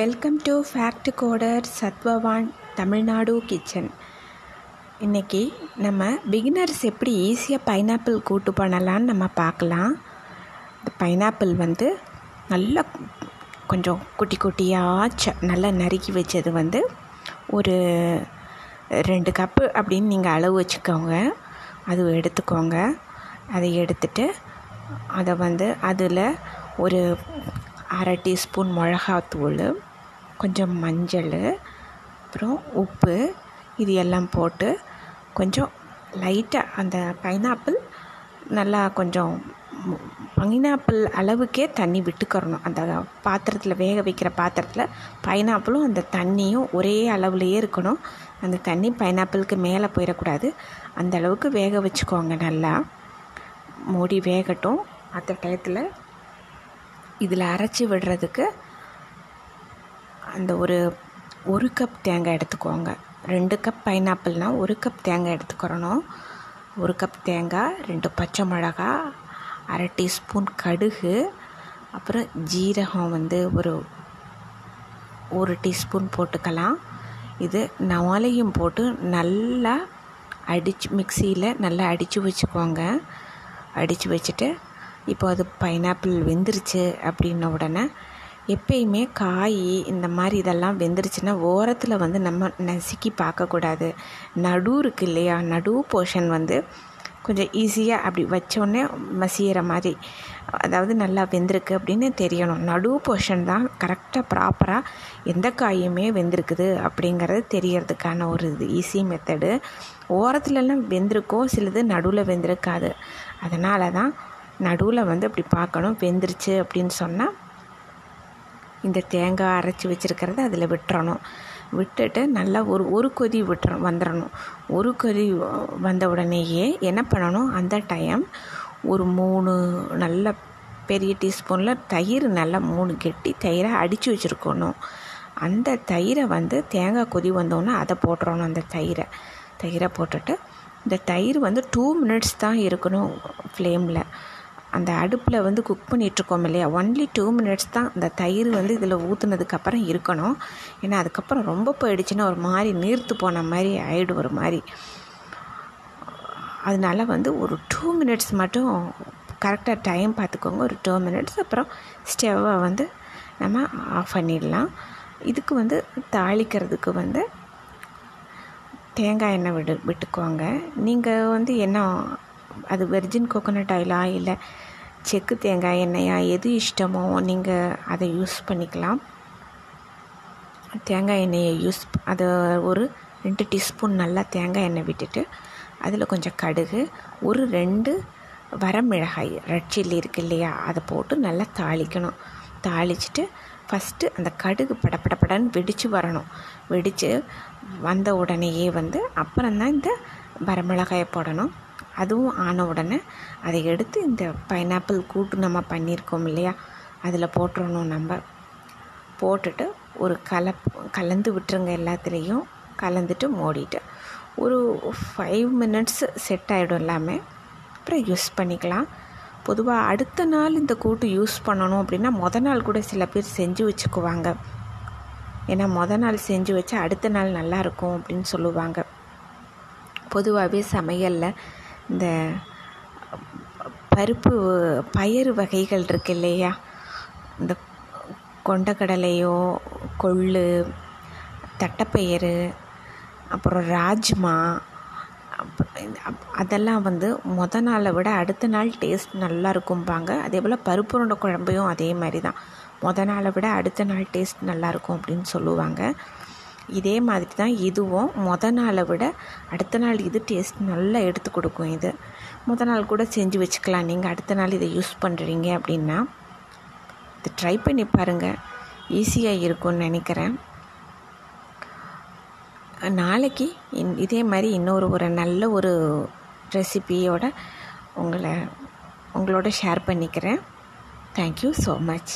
Welcome to fact coder Sathvavan Tamil Nadu kitchen இன்றைக்கி நம்ம beginners எப்படி ஈஸியாக பைனாப்பிள் கூட்டு பண்ணலான்னு நம்ம பார்க்கலாம். இந்த பைனாப்பிள் வந்து நல்லா கொஞ்சம் குட்டி குட்டியாக ச நல்லா நறுக்கி வச்சது வந்து ஒரு ரெண்டு கப்பு அப்படின்னு நீங்கள் அளவு வச்சுக்கோங்க. அது எடுத்துக்கோங்க. அதை எடுத்துட்டு அதை வந்து அதில் ஒரு அரை டீஸ்பூன் மிளகாத்தூள் கொஞ்சம் மஞ்சள் அப்புறம் உப்பு இது எல்லாம் போட்டு கொஞ்சம் லைட்டாக அந்த பைனாப்பிள் நல்லா கொஞ்சம் பைனாப்பிள் அளவுக்கே தண்ணி விட்டுக்கிறணும். அந்த பாத்திரத்தில் வேக வைக்கிற பாத்திரத்தில் பைனாப்பிளும் அந்த தண்ணியும் ஒரே அளவுலேயே இருக்கணும். அந்த தண்ணி பைனாப்பிளுக்கு மேலே போயிடக்கூடாது அந்த அளவுக்கு வேக வச்சுக்கோங்க நல்லா. மூடி வேகட்டும். அந்த டயத்தில் இதில் அரைச்சி விடுறதுக்கு அந்த ஒரு ஒரு கப் தேங்காய் எடுத்துக்கோங்க. ரெண்டு கப் பைனாப்பிள்னால் ஒரு கப் தேங்காய் எடுத்துக்கிறணும். ஒரு கப் தேங்காய் ரெண்டு பச்சை மிளகா அரை டீஸ்பூன் கடுகு அப்புறம் ஜீரகம் வந்து ஒரு ஒரு டீஸ்பூன் போட்டுக்கலாம். இது நவாலையும் போட்டு நல்லா அடிச்சு மிக்சியில் நல்லா அடித்து வச்சுக்கோங்க. அடித்து வச்சுட்டு இப்போ அது பைனாப்பிள் வெந்துருச்சு அப்படின்ன உடனே எப்பயுமே காய் இந்த மாதிரி இதெல்லாம் வெந்துருச்சுன்னா ஓரத்தில் வந்து நம்ம நசுக்கி பார்க்கக்கூடாது. நடு இருக்குது இல்லையா? நடு போர்ஷன் வந்து கொஞ்சம் ஈஸியாக அப்படி வச்சோடனே மசியிற மாதிரி அதாவது நல்லா வெந்திருக்கு அப்படின்னு தெரியணும். நடு போர்ஷன் தான் கரெக்டாக ப்ராப்பராக எந்த காயுமே வெந்திருக்குது அப்படிங்கிறது தெரியறதுக்கான ஒரு இது ஈஸி மெத்தடு ஓரத்துலலாம் வெந்திருக்கோ சிலது நடுவில் வெந்திருக்காது. அதனால தான் நடுவில் வந்து அப்படி பார்க்கணும் வெந்துருச்சு அப்படின்னு சொன்னால் இந்த தேங்காய் அரைச்சி வச்சுருக்கிறத அதில் விட்டுறணும். விட்டுட்டு நல்லா ஒரு ஒரு கொதி விட்டுற வந்துடணும் ஒரு கொதி வந்த உடனேயே என்ன பண்ணணும்? அந்த டைம் ஒரு மூணு நல்ல பெரிய டீஸ்பூனில் தயிர் நல்லா மூணு கெட்டி தயிரை அடித்து வச்சுருக்கணும். அந்த தயிரை வந்து தேங்காய் கொதி வந்தோன்னே அதை போட்டுறணும் அந்த தயிரை. தயிரை போட்டுட்டு இந்த தயிர் வந்து டூ மினிட்ஸ் தான் இருக்கணும் ஃப்ளேமில் அந்த அடுப்பில் வந்து குக் பண்ணிகிட்ருக்கோம் இல்லையா? ஒன்லி டூ மினிட்ஸ் தான் அந்த தயிர் வந்து இதில் ஊற்றுனதுக்கப்புறம் இருக்கணும். ஏன்னா அதுக்கப்புறம் ரொம்ப போயிடுச்சுன்னா ஒரு மாதிரி நீர்த்து போன மாதிரி ஆகிடும் ஒரு மாதிரி. அதனால வந்து ஒரு டூ மினிட்ஸ் மட்டும் கரெக்டாக டைம் பார்த்துக்கோங்க. ஒரு டூ மினிட்ஸ் அப்புறம் ஸ்டவ்வை வந்து நம்ம ஆஃப் பண்ணிடலாம். இதுக்கு வந்து தாளிக்கிறதுக்கு வந்து தேங்காய் எண்ணெய் விடு விட்டுக்கோங்க. நீங்கள் வந்து என்ன அது வெர்ஜின் கோகோனட் ஆயிலா இல்லை செக்கு தேங்காய் எண்ணெயா எது இஷ்டமோ நீங்கள் அதை யூஸ் பண்ணிக்கலாம். தேங்காய் எண்ணெயை யூஸ் அதை ஒரு ரெண்டு டீஸ்பூன் நல்லா தேங்காய் எண்ணெய் விட்டுட்டு அதில் கொஞ்சம் கடுகு ஒரு ரெண்டு வரமிளகாய் ரெட் சில்லி இருக்கு இல்லையா அதை போட்டு நல்லா தாளிக்கணும். தாளிச்சிட்டு ஃபஸ்ட்டு அந்த கடுகு படப்படப்படன்னு வெடித்து வரணும். வெடித்து வந்த உடனேயே வந்து அப்புறம்தான் இந்த வரமிளகாயை போடணும். அதுவும் ஆன உடனே அதை எடுத்து இந்த பைனாப்பிள் கூட்டு நம்ம பண்ணியிருக்கோம் இல்லையா? அதில் போட்டுறணும் நம்ம. போட்டுட்டு ஒரு கல கலந்து விட்டுருங்க எல்லாத்துலேயும். கலந்துட்டு மூடிட்டு ஒரு ஃபைவ் மினிட்ஸ் செட் ஆகிடும் எல்லாமே. அப்புறம் யூஸ் பண்ணிக்கலாம். பொதுவாக அடுத்த நாள் இந்த கூட்டு யூஸ் பண்ணணும் அப்படின்னா மொதல் நாள் கூட சில பேர் செஞ்சு வச்சுக்குவாங்க. ஏன்னா மொதல் நாள் செஞ்சு வச்சா அடுத்த நாள் நல்லாயிருக்கும் அப்படின்னு சொல்லுவாங்க. பொதுவாகவே சமையலில் இந்த பருப்பு பயறு வகைகள் இருக்கு இல்லையா? இந்த கொண்டக்கடலையோ கொள்ளு தட்டைப்பயிறு அப்புறம் ராஜ்மா அதெல்லாம் வந்து மொத நாளை விட அடுத்த நாள் டேஸ்ட் நல்லா இருக்கும்பாங்க. அதே போல் பருப்பு உருண்டை குழம்பையும் அதே மாதிரி தான். மொதல் நாளை விட அடுத்த நாள் டேஸ்ட் நல்லாயிருக்கும் அப்படின்னு சொல்லுவாங்க. இதே மாதிரி தான் இதுவும் மொத நாளை விட அடுத்த நாள் இது டேஸ்ட் நல்லா எடுத்து கொடுக்கும் இது. மொதல் நாள் கூட செஞ்சு வச்சுக்கலாம். நீங்கள் அடுத்த நாள் இதை யூஸ் பண்ணுறீங்க அப்படின்னா இதை ட்ரை பண்ணி பாருங்கள் ஈஸியாக இருக்கும்னு நினைக்கிறேன். நாளைக்கு இன் இதே மாதிரி இன்னொரு ஒரு நல்ல ஒரு ரெசிபியோட உங்களை உங்களோட ஷேர் பண்ணிக்கிறேன். Thank you so much